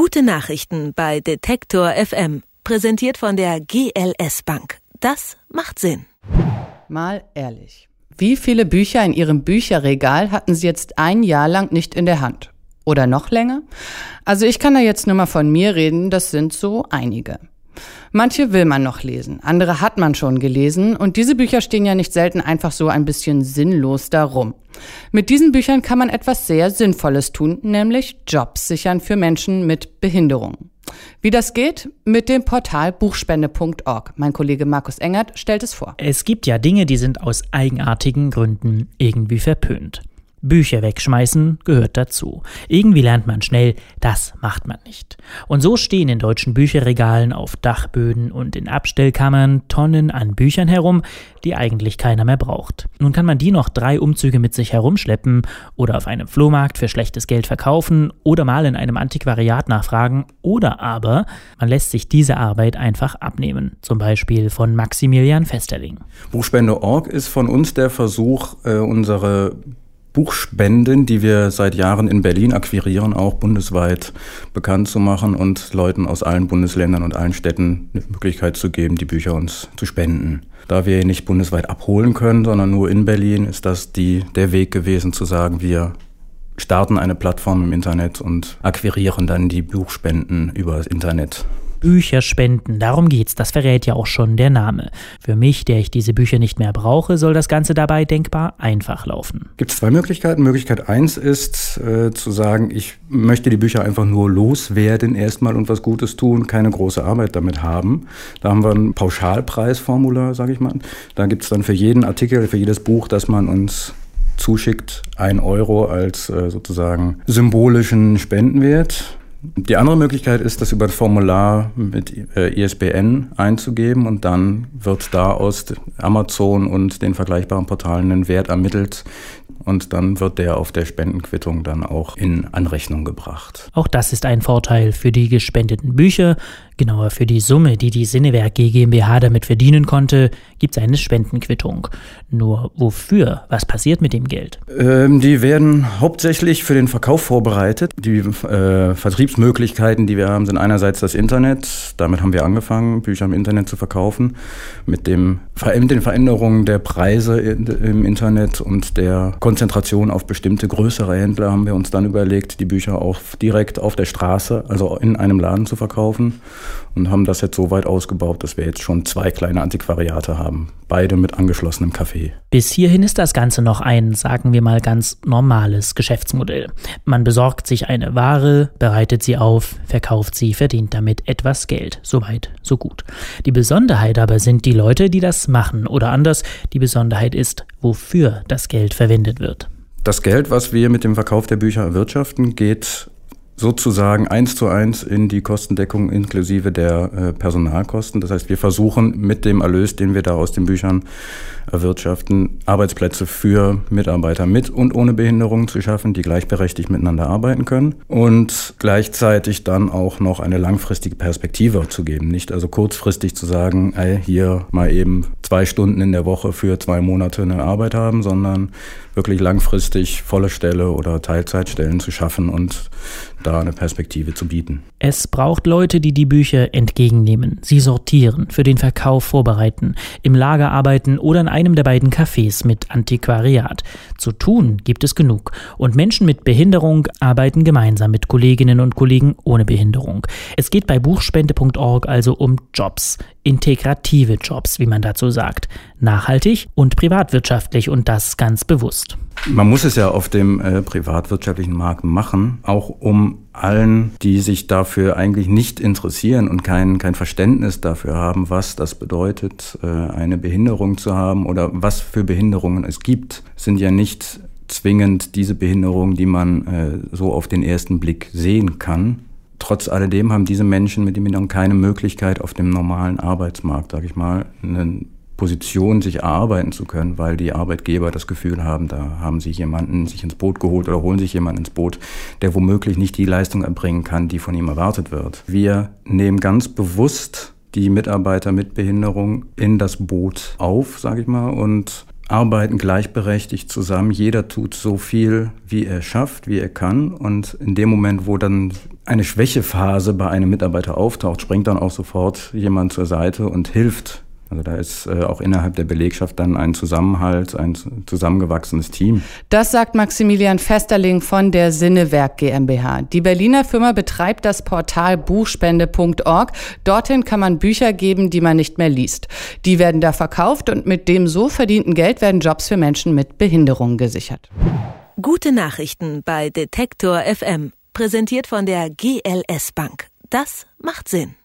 Gute Nachrichten bei Detektor FM. Präsentiert von der GLS Bank. Das macht Sinn. Mal ehrlich. Wie viele Bücher in Ihrem Bücherregal hatten Sie jetzt ein Jahr lang nicht in der Hand? Oder noch länger? Also ich kann da jetzt nur mal von mir reden, das sind so einige. Manche will man noch lesen, andere hat man schon gelesen und diese Bücher stehen ja nicht selten einfach so ein bisschen sinnlos darum. Mit diesen Büchern kann man etwas sehr Sinnvolles tun, nämlich Jobs sichern für Menschen mit Behinderung. Wie das geht? Mit dem Portal buchspende.org. Mein Kollege Markus Engert stellt es vor. Es gibt ja Dinge, die sind aus eigenartigen Gründen irgendwie verpönt. Bücher wegschmeißen gehört dazu. Irgendwie lernt man schnell, das macht man nicht. Und so stehen in deutschen Bücherregalen auf Dachböden und in Abstellkammern Tonnen an Büchern herum, die eigentlich keiner mehr braucht. Nun kann man die noch drei Umzüge mit sich herumschleppen oder auf einem Flohmarkt für schlechtes Geld verkaufen oder mal in einem Antiquariat nachfragen oder aber man lässt sich diese Arbeit einfach abnehmen. Zum Beispiel von Maximilian Festerling. Buchspende.org ist von uns der Versuch, äh, unsere Buchspenden, die wir seit Jahren in Berlin akquirieren, auch bundesweit bekannt zu machen und Leuten aus allen Bundesländern und allen Städten eine Möglichkeit zu geben, die Bücher uns zu spenden. Da wir nicht bundesweit abholen können, sondern nur in Berlin, ist das die, der Weg gewesen zu sagen, wir starten eine Plattform im Internet und akquirieren dann die Buchspenden über das Internet. Bücher spenden, darum geht's, das verrät ja auch schon der Name. Für mich, der ich diese Bücher nicht mehr brauche, soll das Ganze dabei denkbar einfach laufen. Gibt es zwei Möglichkeiten. Möglichkeit eins ist äh, zu sagen, ich möchte die Bücher einfach nur loswerden erstmal und was Gutes tun, keine große Arbeit damit haben. Da haben wir ein Pauschalpreisformular, sage ich mal. Da gibt es dann für jeden Artikel, für jedes Buch, das man uns zuschickt, ein Euro als äh, sozusagen symbolischen Spendenwert. Die andere Möglichkeit ist, das über das Formular mit äh, ISBN einzugeben und dann wird da aus Amazon und den vergleichbaren Portalen ein Wert ermittelt, und dann wird der auf der Spendenquittung dann auch in Anrechnung gebracht. Auch das ist ein Vorteil für die gespendeten Bücher. Genauer für die Summe, die die Sinnewerk GmbH damit verdienen konnte, gibt es eine Spendenquittung. Nur wofür? Was passiert mit dem Geld? Ähm, die werden hauptsächlich für den Verkauf vorbereitet. Die äh, Vertriebsmöglichkeiten, die wir haben, sind einerseits das Internet. Damit haben wir angefangen, Bücher im Internet zu verkaufen. Mit dem, den Veränderungen der Preise im Internet und der Konzentration auf bestimmte größere Händler haben wir uns dann überlegt, die Bücher auch direkt auf der Straße, also in einem Laden zu verkaufen und haben das jetzt so weit ausgebaut, dass wir jetzt schon zwei kleine Antiquariate haben, beide mit angeschlossenem Café. Bis hierhin ist das Ganze noch ein, sagen wir mal, ganz normales Geschäftsmodell. Man besorgt sich eine Ware, bereitet sie auf, verkauft sie, verdient damit etwas Geld. Soweit, so gut. Die Besonderheit aber sind die Leute, die das machen oder anders, die Besonderheit ist, wofür das Geld verwendet wird. Das Geld, was wir mit dem Verkauf der Bücher erwirtschaften, geht sozusagen eins zu eins in die Kostendeckung inklusive der äh, Personalkosten. Das heißt, wir versuchen mit dem Erlös, den wir da aus den Büchern erwirtschaften, Arbeitsplätze für Mitarbeiter mit und ohne Behinderung zu schaffen, die gleichberechtigt miteinander arbeiten können und gleichzeitig dann auch noch eine langfristige Perspektive zu geben. Nicht also kurzfristig zu sagen, ey, hier mal eben zwei Stunden in der Woche für zwei Monate eine Arbeit haben, sondern wirklich langfristig volle Stelle oder Teilzeitstellen zu schaffen und da eine Perspektive zu bieten. Es braucht Leute, die die Bücher entgegennehmen, sie sortieren, für den Verkauf vorbereiten, im Lager arbeiten oder in einem der beiden Cafés mit Antiquariat. Zu tun gibt es genug und Menschen mit Behinderung arbeiten gemeinsam mit Kolleginnen und Kollegen ohne Behinderung. Es geht bei buchspende.org also um Jobs, integrative Jobs, wie man dazu sagt, nachhaltig und privatwirtschaftlich und das ganz bewusst. Man muss es ja auf dem äh, privatwirtschaftlichen Markt machen, auch um allen, die sich dafür eigentlich nicht interessieren und kein, kein Verständnis dafür haben, was das bedeutet, äh, eine Behinderung zu haben oder was für Behinderungen es gibt, sind ja nicht zwingend diese Behinderungen, die man äh, so auf den ersten Blick sehen kann. Trotz alledem haben diese Menschen mit Behinderung keine Möglichkeit auf dem normalen Arbeitsmarkt, sage ich mal, einen Position sich erarbeiten zu können, weil die Arbeitgeber das Gefühl haben, da haben sie jemanden sich ins Boot geholt oder holen sich jemanden ins Boot, der womöglich nicht die Leistung erbringen kann, die von ihm erwartet wird. Wir nehmen ganz bewusst die Mitarbeiter mit Behinderung in das Boot auf, sage ich mal, und arbeiten gleichberechtigt zusammen. Jeder tut so viel, wie er schafft, wie er kann. Und in dem Moment, wo dann eine Schwächephase bei einem Mitarbeiter auftaucht, springt dann auch sofort jemand zur Seite und hilft also da ist äh, auch innerhalb der Belegschaft dann ein Zusammenhalt, ein zusammengewachsenes Team. Das sagt Maximilian Festerling von der Sinnewerk GmbH. Die Berliner Firma betreibt das Portal buchspende.org. Dorthin kann man Bücher geben, die man nicht mehr liest. Die werden da verkauft und mit dem so verdienten Geld werden Jobs für Menschen mit Behinderungen gesichert. Gute Nachrichten bei Detektor FM, präsentiert von der GLS Bank. Das macht Sinn.